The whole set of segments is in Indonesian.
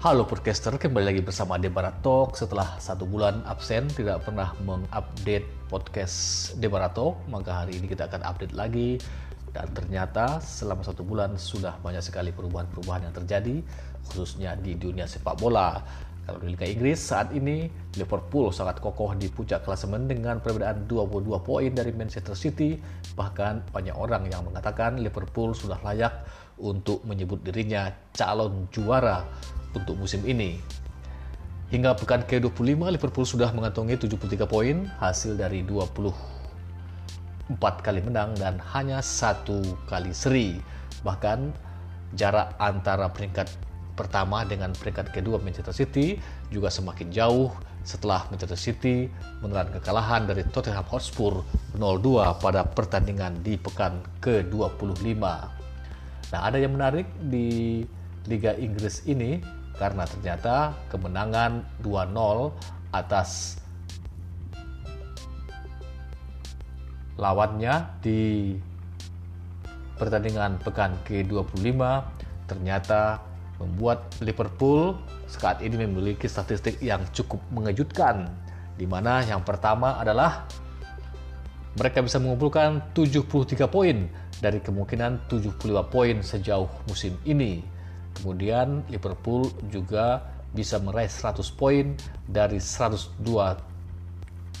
Halo podcaster, kembali lagi bersama Debara Talk. Setelah satu bulan absen tidak pernah mengupdate podcast Debara Talk maka hari ini kita akan update lagi. Dan ternyata selama satu bulan sudah banyak sekali perubahan-perubahan yang terjadi khususnya di dunia sepak bola. Kalau di Liga Inggris saat ini Liverpool sangat kokoh di puncak klasemen dengan perbedaan 22 poin dari Manchester City. Bahkan banyak orang yang mengatakan Liverpool sudah layak untuk menyebut dirinya calon juara untuk musim ini. Hingga pekan ke-25 Liverpool sudah mengantongi 73 poin hasil dari 24 kali menang dan hanya satu kali seri. Bahkan jarak antara peringkat pertama dengan peringkat kedua Manchester City juga semakin jauh setelah Manchester City menelan kekalahan dari Tottenham Hotspur 0-2 pada pertandingan di pekan ke-25. Nah, ada yang menarik di Liga Inggris ini karena ternyata kemenangan 2-0 atas lawannya di pertandingan pekan ke-25 ternyata membuat Liverpool saat ini memiliki statistik yang cukup mengejutkan di mana yang pertama adalah mereka bisa mengumpulkan 73 poin dari kemungkinan 75 poin sejauh musim ini. Kemudian Liverpool juga bisa meraih 100 poin dari 102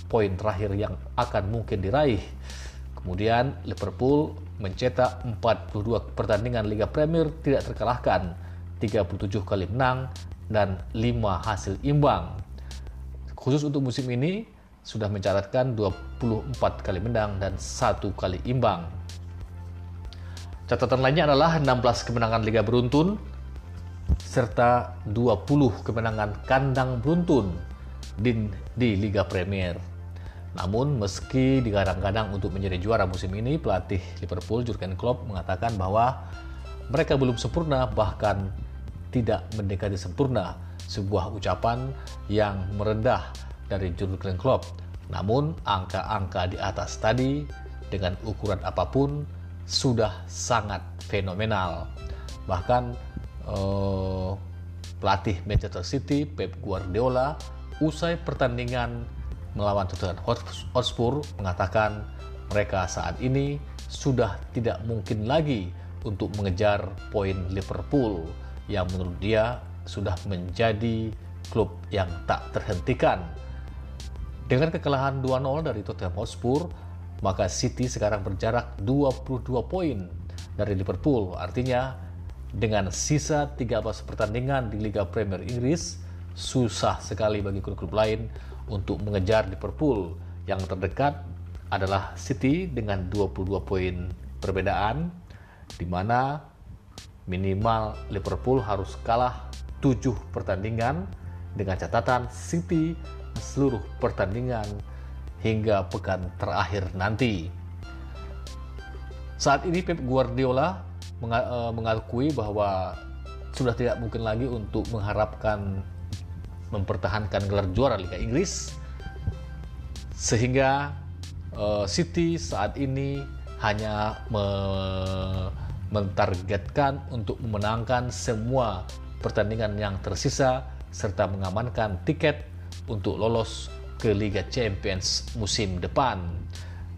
poin terakhir yang akan mungkin diraih. Kemudian Liverpool mencetak 42 pertandingan Liga Premier tidak terkalahkan, 37 kali menang dan 5 hasil imbang. Khusus untuk musim ini sudah mencatatkan 24 kali menang dan satu kali imbang. Catatan lainnya adalah 16 kemenangan Liga beruntun serta 20 kemenangan kandang beruntun di, di Liga Premier. Namun meski digadang-gadang untuk menjadi juara musim ini, pelatih Liverpool Jurgen Klopp mengatakan bahwa mereka belum sempurna bahkan tidak mendekati sempurna, sebuah ucapan yang merendah dari Jurgen Klopp. Namun angka-angka di atas tadi dengan ukuran apa pun sudah sangat fenomenal. Bahkan uh, pelatih Manchester City Pep Guardiola usai pertandingan melawan Tottenham Hotspur mengatakan mereka saat ini sudah tidak mungkin lagi untuk mengejar poin Liverpool yang menurut dia sudah menjadi klub yang tak terhentikan. Dengan kekalahan 2-0 dari Tottenham Hotspur, maka City sekarang berjarak 22 poin dari Liverpool. Artinya dengan sisa 13 pertandingan di Liga Premier Inggris, susah sekali bagi klub-klub lain untuk mengejar Liverpool. Yang terdekat adalah City dengan 22 poin perbedaan, di mana minimal Liverpool harus kalah 7 pertandingan dengan catatan City seluruh pertandingan hingga pekan terakhir nanti. Saat ini Pep Guardiola mengakui bahwa sudah tidak mungkin lagi untuk mengharapkan mempertahankan gelar juara Liga Inggris sehingga uh, City saat ini hanya me mentargetkan untuk memenangkan semua pertandingan yang tersisa serta mengamankan tiket untuk lolos ke Liga Champions musim depan.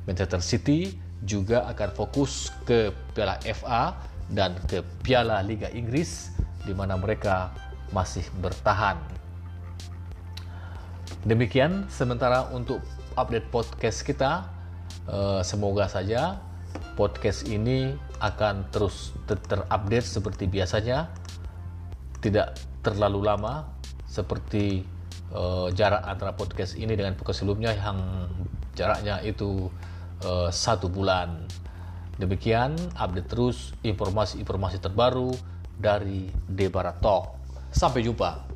Manchester City juga akan fokus ke Piala FA dan ke Piala Liga Inggris di mana mereka masih bertahan. Demikian sementara untuk update podcast kita. Eh, semoga saja podcast ini akan terus terupdate seperti biasanya. Tidak terlalu lama seperti eh, jarak antara podcast ini dengan podcast sebelumnya yang jaraknya itu eh, satu bulan. Demikian update terus informasi-informasi terbaru dari Debara Talk. Sampai jumpa.